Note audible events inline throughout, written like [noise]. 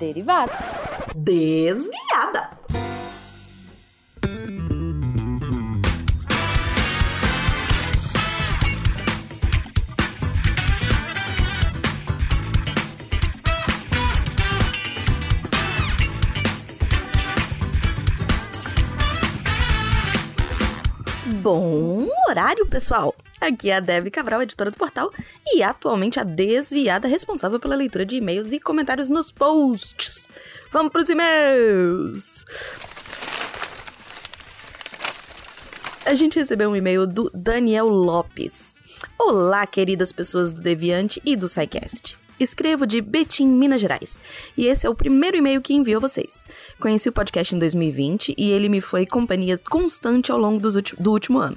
derivada. Desviada. Bom horário, pessoal! Aqui é a Dev Cabral, editora do portal, e atualmente a desviada responsável pela leitura de e-mails e comentários nos posts. Vamos pros e-mails! A gente recebeu um e-mail do Daniel Lopes. Olá, queridas pessoas do Deviante e do SciCast. Escrevo de Betim, Minas Gerais. E esse é o primeiro e-mail que envio a vocês. Conheci o podcast em 2020 e ele me foi companhia constante ao longo do último ano.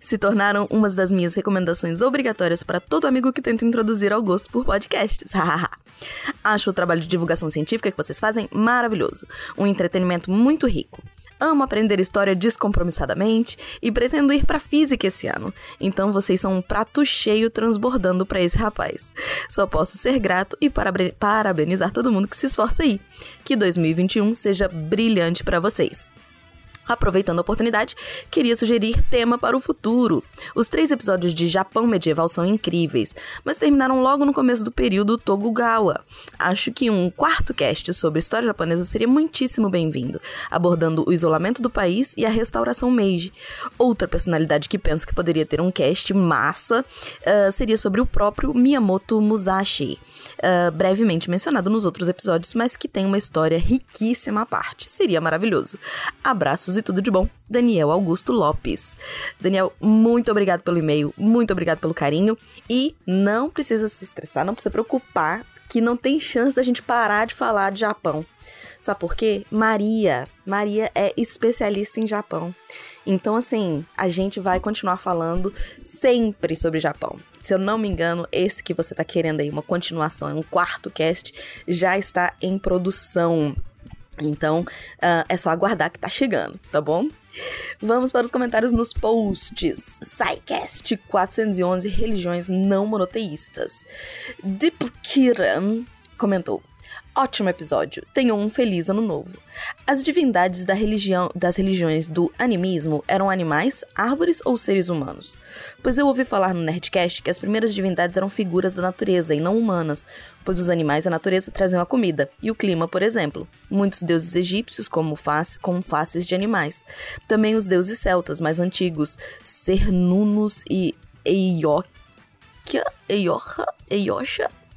Se tornaram umas das minhas recomendações obrigatórias para todo amigo que tenta introduzir ao gosto por podcasts. [laughs] Acho o trabalho de divulgação científica que vocês fazem maravilhoso. Um entretenimento muito rico. Amo aprender história descompromissadamente e pretendo ir para física esse ano. Então vocês são um prato cheio transbordando para esse rapaz. Só posso ser grato e parabenizar todo mundo que se esforça aí. Que 2021 seja brilhante para vocês. Aproveitando a oportunidade, queria sugerir tema para o futuro. Os três episódios de Japão medieval são incríveis, mas terminaram logo no começo do período Tokugawa. Acho que um quarto cast sobre história japonesa seria muitíssimo bem-vindo, abordando o isolamento do país e a restauração Meiji. Outra personalidade que penso que poderia ter um cast massa uh, seria sobre o próprio Miyamoto Musashi, uh, brevemente mencionado nos outros episódios, mas que tem uma história riquíssima à parte. Seria maravilhoso. Abraços e tudo de bom, Daniel Augusto Lopes. Daniel, muito obrigado pelo e-mail, muito obrigado pelo carinho e não precisa se estressar, não precisa preocupar que não tem chance da gente parar de falar de Japão. Sabe por quê? Maria. Maria é especialista em Japão. Então, assim, a gente vai continuar falando sempre sobre Japão. Se eu não me engano, esse que você tá querendo aí, uma continuação, um quarto cast, já está em produção. Então, uh, é só aguardar que tá chegando, tá bom? Vamos para os comentários nos posts. SciCast 411 Religiões Não Monoteístas. Dipkiran comentou: Ótimo episódio. Tenham um feliz ano novo. As divindades da religião, das religiões do animismo eram animais, árvores ou seres humanos? Pois eu ouvi falar no Nerdcast que as primeiras divindades eram figuras da natureza e não humanas, pois os animais e a natureza traziam a comida e o clima, por exemplo. Muitos deuses egípcios como face, com faces de animais. Também os deuses celtas mais antigos, Cernunos e Eiocha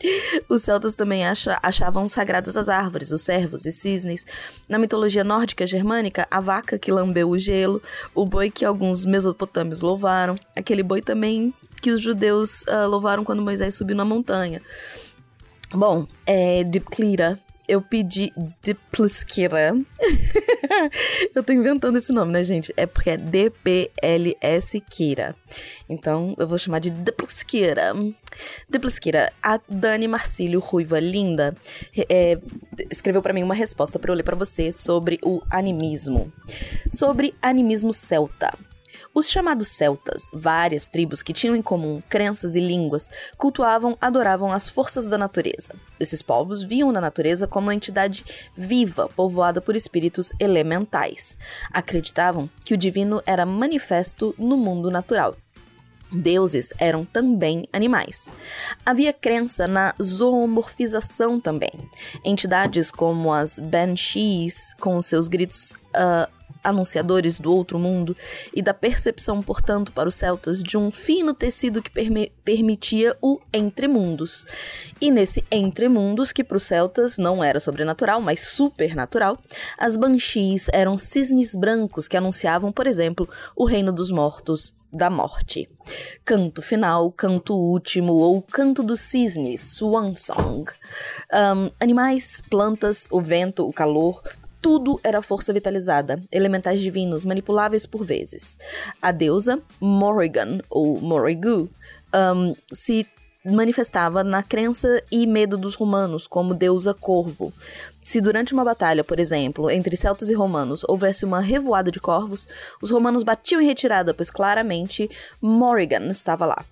[laughs] os celtas também acha, achavam sagradas as árvores, os servos e cisnes. Na mitologia nórdica germânica, a vaca que lambeu o gelo, o boi que alguns mesopotâmios louvaram, aquele boi também que os judeus uh, louvaram quando Moisés subiu na montanha. Bom, é Dipclira eu pedi Dipliskira. [laughs] eu tô inventando esse nome, né, gente? É porque é D-P-L-S Kira. Então, eu vou chamar de Dipliskira. Dipliskira, a Dani Marcílio Ruiva Linda é, escreveu para mim uma resposta para eu ler para você sobre o animismo. Sobre animismo celta. Os chamados celtas, várias tribos que tinham em comum crenças e línguas, cultuavam, adoravam as forças da natureza. Esses povos viam na natureza como uma entidade viva, povoada por espíritos elementais. Acreditavam que o divino era manifesto no mundo natural. Deuses eram também animais. Havia crença na zoomorfização também. Entidades como as Banshees, com seus gritos uh, anunciadores do outro mundo e da percepção, portanto, para os celtas de um fino tecido que permitia o entremundos. E nesse entremundos, que para os celtas não era sobrenatural, mas supernatural, as banshees eram cisnes brancos que anunciavam, por exemplo, o reino dos mortos da morte. Canto final, canto último ou canto dos cisnes, swan song. Um, animais, plantas, o vento, o calor, tudo era força vitalizada, elementais divinos manipuláveis por vezes. A deusa Morrigan, ou Morrigu, um, se manifestava na crença e medo dos romanos como deusa corvo. Se durante uma batalha, por exemplo, entre celtas e romanos houvesse uma revoada de corvos, os romanos batiam em retirada, pois claramente Morrigan estava lá.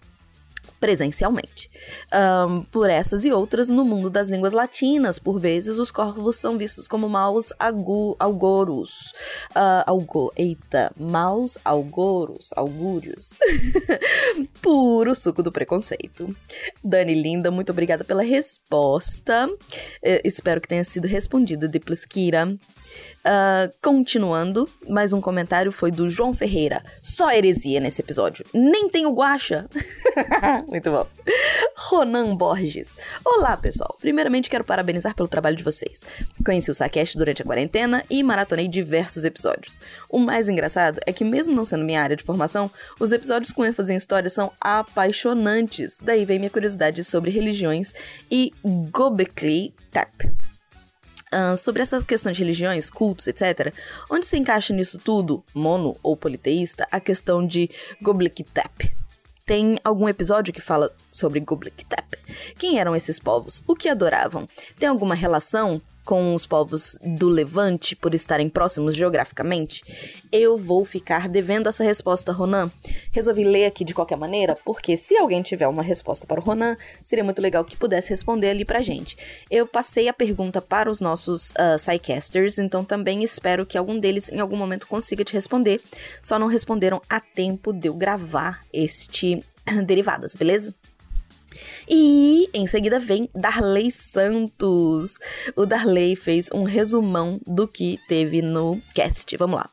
Presencialmente. Um, por essas e outras, no mundo das línguas latinas, por vezes, os corvos são vistos como maus agu, algoros. Uh, algo, eita, maus algoros, augúrios. [laughs] Puro suco do preconceito. Dani Linda, muito obrigada pela resposta. Eu espero que tenha sido respondido de Plisquira. Uh, continuando, mais um comentário foi do João Ferreira. Só heresia nesse episódio. Nem tem o guacha. [laughs] Muito bom. Ronan Borges. Olá, pessoal. Primeiramente, quero parabenizar pelo trabalho de vocês. Conheci o Saquest durante a quarentena e maratonei diversos episódios. O mais engraçado é que, mesmo não sendo minha área de formação, os episódios com ênfase em história são apaixonantes. Daí vem minha curiosidade sobre religiões e Gobekli Tepe. Uh, sobre essa questão de religiões, cultos, etc., onde se encaixa nisso tudo, mono ou politeísta, a questão de Göbekli Tepe? Tem algum episódio que fala sobre Göbekli Tepe? Quem eram esses povos? O que adoravam? Tem alguma relação com os povos do Levante por estarem próximos geograficamente? Eu vou ficar devendo essa resposta, Ronan. Resolvi ler aqui de qualquer maneira, porque se alguém tiver uma resposta para o Ronan, seria muito legal que pudesse responder ali pra gente. Eu passei a pergunta para os nossos uh, Psycasters, então também espero que algum deles em algum momento consiga te responder. Só não responderam a tempo de eu gravar este [coughs] Derivadas, beleza? E em seguida vem Darley Santos. O Darley fez um resumão do que teve no cast. Vamos lá.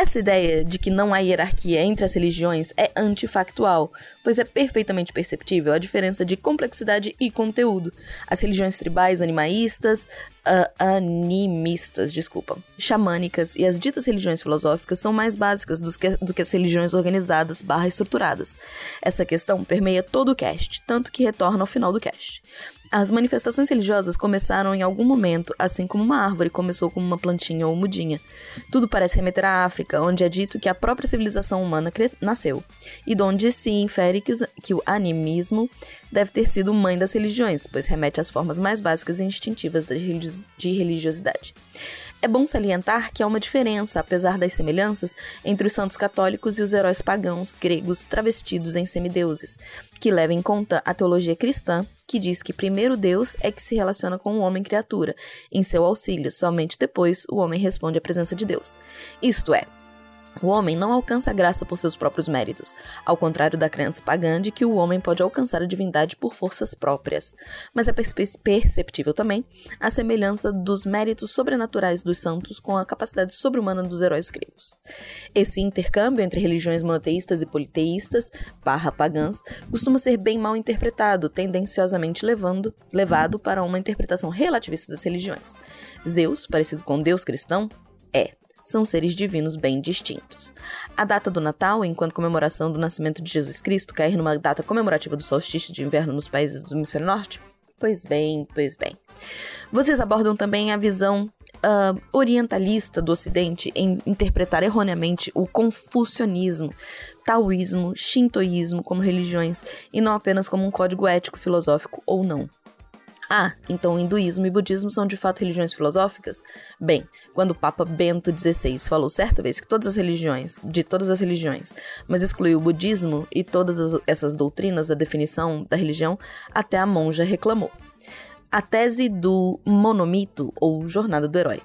Essa ideia de que não há hierarquia entre as religiões é antifactual, pois é perfeitamente perceptível a diferença de complexidade e conteúdo. As religiões tribais, animaístas, uh, animistas, desculpa, xamânicas e as ditas religiões filosóficas são mais básicas do que, do que as religiões organizadas barra estruturadas. Essa questão permeia todo o cast, tanto que retorna ao final do cast. As manifestações religiosas começaram em algum momento, assim como uma árvore começou como uma plantinha ou mudinha. Tudo parece remeter à África, onde é dito que a própria civilização humana nasceu, e donde se infere que, que o animismo deve ter sido mãe das religiões, pois remete às formas mais básicas e instintivas de religiosidade. É bom salientar que há uma diferença, apesar das semelhanças, entre os santos católicos e os heróis pagãos gregos travestidos em semideuses, que leva em conta a teologia cristã, que diz que primeiro Deus é que se relaciona com o homem criatura, em seu auxílio, somente depois o homem responde à presença de Deus. Isto é, o homem não alcança a graça por seus próprios méritos, ao contrário da crença pagã de que o homem pode alcançar a divindade por forças próprias. Mas é perceptível também a semelhança dos méritos sobrenaturais dos santos com a capacidade sobre-humana dos heróis gregos. Esse intercâmbio entre religiões monoteístas e politeístas, barra pagãs, costuma ser bem mal interpretado, tendenciosamente levando, levado para uma interpretação relativista das religiões. Zeus, parecido com Deus cristão, é, são seres divinos bem distintos. A data do Natal, enquanto comemoração do nascimento de Jesus Cristo, cair numa data comemorativa do solstício de inverno nos países do hemisfério norte? Pois bem, pois bem. Vocês abordam também a visão uh, orientalista do Ocidente em interpretar erroneamente o confucionismo, taoísmo, shintoísmo como religiões e não apenas como um código ético, filosófico ou não. Ah, então hinduísmo e budismo são de fato religiões filosóficas? Bem, quando o Papa Bento XVI falou certa vez que todas as religiões, de todas as religiões, mas excluiu o budismo e todas as, essas doutrinas da definição da religião, até a monja reclamou. A tese do monomito, ou jornada do herói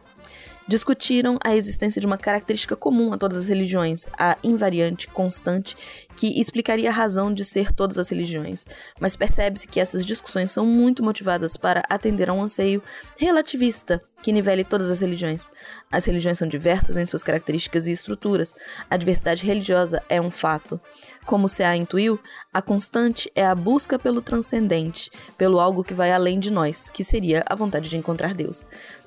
discutiram a existência de uma característica comum a todas as religiões, a invariante constante, que explicaria a razão de ser todas as religiões. Mas percebe-se que essas discussões são muito motivadas para atender a um anseio relativista que nivele todas as religiões. As religiões são diversas em suas características e estruturas. A diversidade religiosa é um fato. Como se a intuiu, a constante é a busca pelo transcendente, pelo algo que vai além de nós, que seria a vontade de encontrar Deus.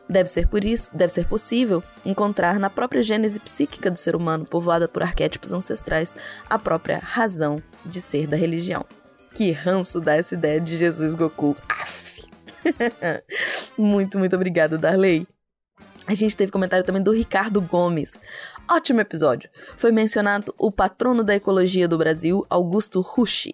Deve ser por isso, deve ser possível encontrar na própria gênese psíquica do ser humano, povoada por arquétipos ancestrais, a própria razão de ser da religião. Que ranço dá essa ideia de Jesus Goku. Aff. [laughs] muito, muito obrigada, Darley. A gente teve comentário também do Ricardo Gomes. Ótimo episódio. Foi mencionado o patrono da ecologia do Brasil, Augusto Rushi.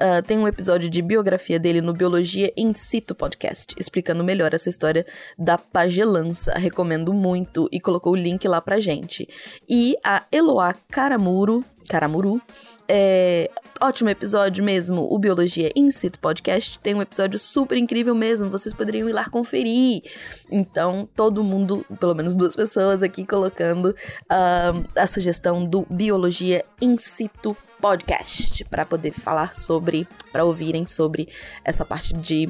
Uh, tem um episódio de biografia dele no Biologia in Situ podcast, explicando melhor essa história da pagelança. Recomendo muito e colocou o link lá pra gente. E a Eloá Caramuro Caramuru. É, ótimo episódio mesmo, o Biologia In Situ Podcast. Tem um episódio super incrível mesmo, vocês poderiam ir lá conferir. Então, todo mundo, pelo menos duas pessoas aqui, colocando uh, a sugestão do Biologia In Situ Podcast para poder falar sobre, para ouvirem sobre essa parte de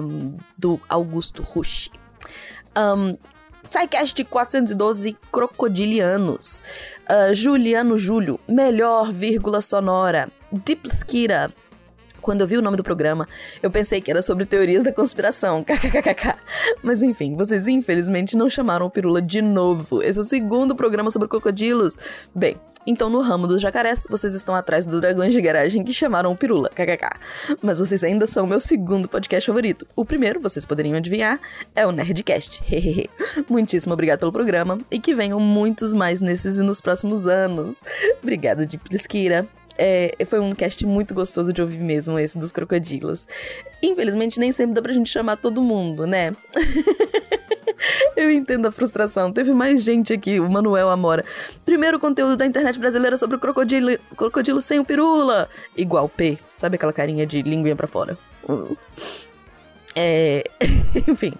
um, do Augusto Rush. Um, SciCast 412 Crocodilianos. Uh, Juliano Júlio, melhor vírgula sonora. Dipskira. Quando eu vi o nome do programa, eu pensei que era sobre teorias da conspiração. [laughs] KKKK. Mas enfim, vocês infelizmente não chamaram o Pirula de novo. Esse é o segundo programa sobre crocodilos. Bem, então, no ramo dos jacarés, vocês estão atrás do Dragões de Garagem que chamaram o Pirula, kkk. Mas vocês ainda são meu segundo podcast favorito. O primeiro, vocês poderiam adivinhar, é o Nerdcast. [laughs] Hehehe. Muitíssimo obrigado pelo programa e que venham muitos mais nesses e nos próximos anos. Obrigada de. É, foi um cast muito gostoso de ouvir mesmo, esse dos crocodilos. Infelizmente, nem sempre dá pra gente chamar todo mundo, né? [laughs] Eu entendo a frustração. Teve mais gente aqui, o Manuel Amora. Primeiro conteúdo da internet brasileira sobre o crocodilo, crocodilo sem o pirula. Igual P. Sabe aquela carinha de linguinha pra fora? É. [laughs] Enfim.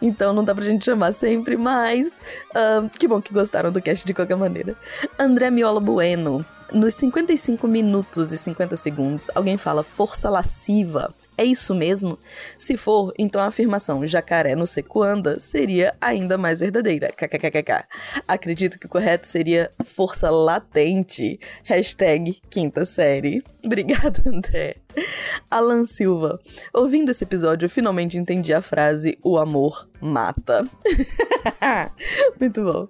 Então não dá pra gente chamar sempre, mas. Uh, que bom que gostaram do cast de qualquer maneira. André Miola Bueno. Nos 55 minutos e 50 segundos, alguém fala força lasciva. É isso mesmo? Se for, então a afirmação jacaré no seco anda seria ainda mais verdadeira. KKKKK. Acredito que o correto seria força latente. Hashtag quinta série. Obrigada, André. [laughs] Alan Silva. Ouvindo esse episódio, eu finalmente entendi a frase o amor mata. [laughs] Muito bom.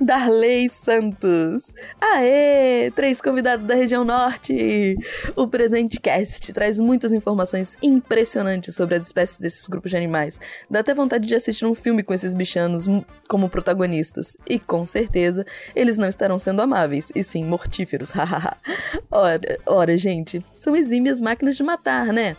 Darley Santos. Aê! Três convidados da região norte. O presente cast traz muitas informações impressionantes sobre as espécies desses grupos de animais. Dá até vontade de assistir um filme com esses bichanos como protagonistas. E com certeza, eles não estarão sendo amáveis, e sim mortíferos. [laughs] Ora, ora, gente, são exímias máquinas de matar, né?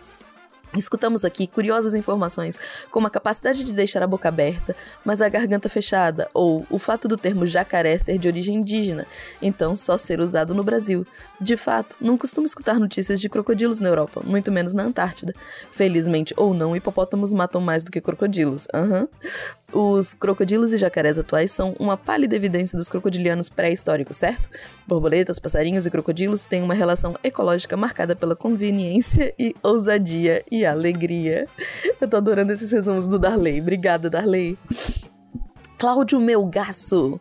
Escutamos aqui curiosas informações, como a capacidade de deixar a boca aberta, mas a garganta fechada, ou o fato do termo jacaré ser de origem indígena, então só ser usado no Brasil. De fato, não costumo escutar notícias de crocodilos na Europa, muito menos na Antártida. Felizmente ou não, hipopótamos matam mais do que crocodilos. Uhum. Os crocodilos e jacarés atuais são uma pálida evidência dos crocodilianos pré-históricos, certo? Borboletas, passarinhos e crocodilos têm uma relação ecológica marcada pela conveniência [laughs] e ousadia e alegria. Eu tô adorando esses resumos do Darley. Obrigada, Darley. Cláudio Melgaço.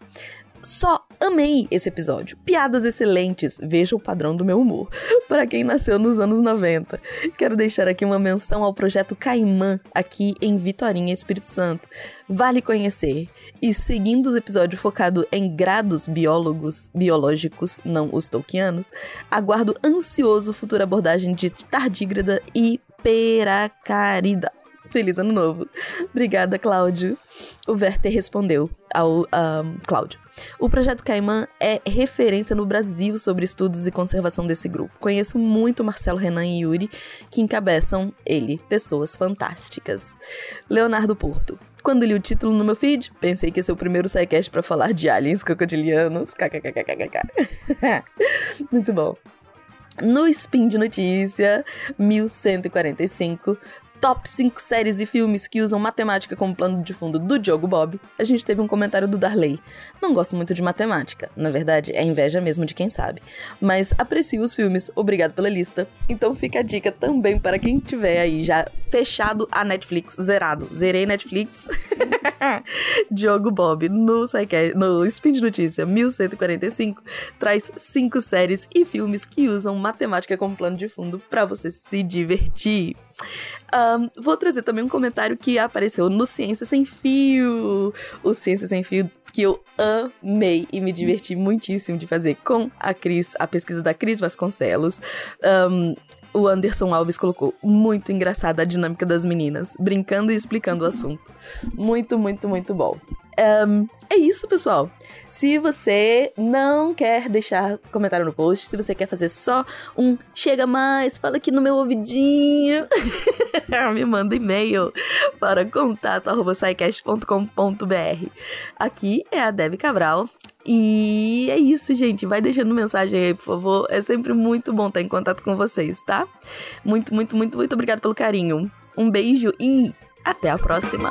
Só amei esse episódio. Piadas excelentes. Veja o padrão do meu humor. Para quem nasceu nos anos 90. Quero deixar aqui uma menção ao projeto Caimã, aqui em Vitorinha, Espírito Santo. Vale conhecer. E seguindo os episódios focado em grados biólogos, biológicos, não os tolkianos, aguardo ansioso futura abordagem de tardígrada e peracarida. Feliz ano novo. Obrigada, Cláudio. O Werther respondeu ao um, Cláudio. O projeto Caimã é referência no Brasil sobre estudos e conservação desse grupo. Conheço muito Marcelo Renan e Yuri, que encabeçam ele, pessoas fantásticas. Leonardo Porto. Quando li o título no meu feed, pensei que ia ser o primeiro sidecast para falar de aliens crocodilianos. KKKKKK. [laughs] Muito bom. No Spin de Notícia 1145, top 5 séries e filmes que usam matemática como plano de fundo do Diogo Bob, a gente teve um comentário do Darley. Não gosto muito de matemática, na verdade é inveja mesmo de quem sabe. Mas aprecio os filmes, obrigado pela lista. Então fica a dica também para quem tiver aí já fechado a Netflix, zerado. Zerei Netflix. [laughs] Diogo Bob no, no Spin de Notícia 1145 traz cinco séries e filmes que usam matemática como plano de fundo para você se divertir. Um, vou trazer também um comentário que apareceu no Ciência Sem Fio. O Ciência Sem Fio que eu amei e me diverti muitíssimo de fazer com a Cris, a pesquisa da Cris Vasconcelos. Um, o Anderson Alves colocou muito engraçada a dinâmica das meninas, brincando e explicando o assunto. Muito, muito, muito bom. Um, é isso, pessoal. Se você não quer deixar comentário no post, se você quer fazer só um chega mais, fala aqui no meu ouvidinho, [laughs] me manda e-mail para contato.sicast.com.br. Aqui é a Deb Cabral. E é isso, gente. Vai deixando mensagem aí, por favor. É sempre muito bom estar em contato com vocês, tá? Muito, muito, muito, muito obrigado pelo carinho. Um beijo e até a próxima.